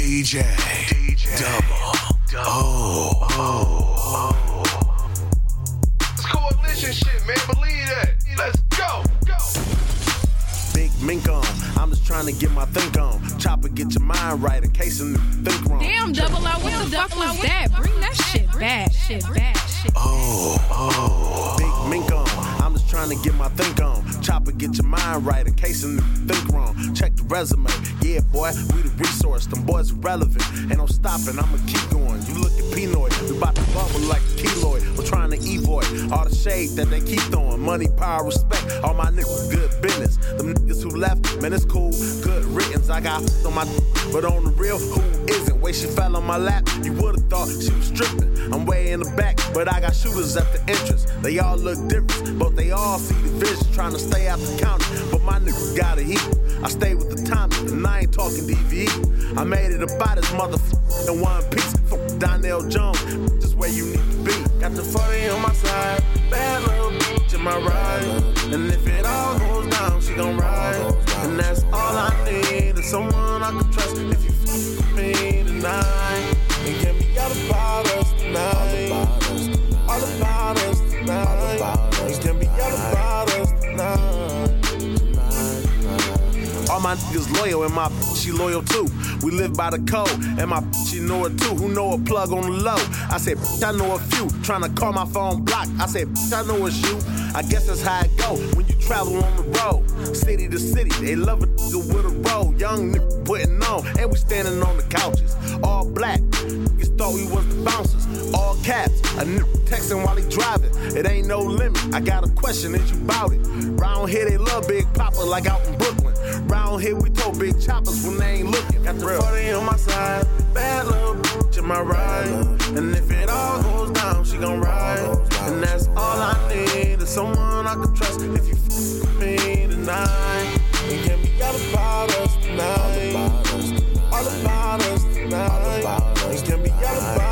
DJ, DJ, double, double. Oh, oh. It's coalition shit, man. Believe that. Let's go. go. Big mink on. I'm just trying to get my think on. Chopper, get your mind right in case a think wrong. Damn, double out. What the fuck was that? Bring that shit back. Shit back. Shit. Oh, oh. Big mink on. I'm just trying to get my think on. Chopper, get your mind right in case a think wrong. Check the resume. Yeah, boy, we the resource. Them boys relevant. Ain't no stopping. I'ma keep going. You look at Pinoy. We bout to bubble like a keloid. We're trying to evoid all the shade that they keep throwing. Money, power, respect. All my niggas, good business. Them niggas who left, man, it's cool. Good riddance. I got on my, but on the real, who isn't? Way she fell on my lap, you would've thought she was stripping. I'm way in the back, but I got shooters at the entrance. They all look different, but they all see the vision. Trying to stay out the county, but my niggas got a heat. I stay with the time, and I ain't talking DVE. I made it about this motherfucker in one piece. Fuck Donell Jones, just where you need to be. Got the 40 on my side, bad little bitch in my ride. And if it all goes down, she gon' ride. And that's all I need is someone I can trust. If you f me tonight, niggas loyal and my she loyal too. We live by the code and my she know it too. Who know a plug on the low? I said, I know a few. Trying to call my phone blocked. I said, I know it's you. I guess that's how it go when you travel on the road. City to city, they love a nigga with a roll. Young nigga putting on, and we standing on the couches. All black, niggas thought we was the bouncers. All caps, a n- texting while he driving, it ain't no limit. I got a question, is you bout it? Round here they love Big Poppa like out in Brooklyn. Round here we throw big choppers when they ain't looking. Got the Real. 40 on my side, bad little bitch in my ride. And if it all goes down, she gon' ride. And that's all I need is someone I can trust. If you f me tonight, and can be all about us tonight. All about us tonight. It can be all about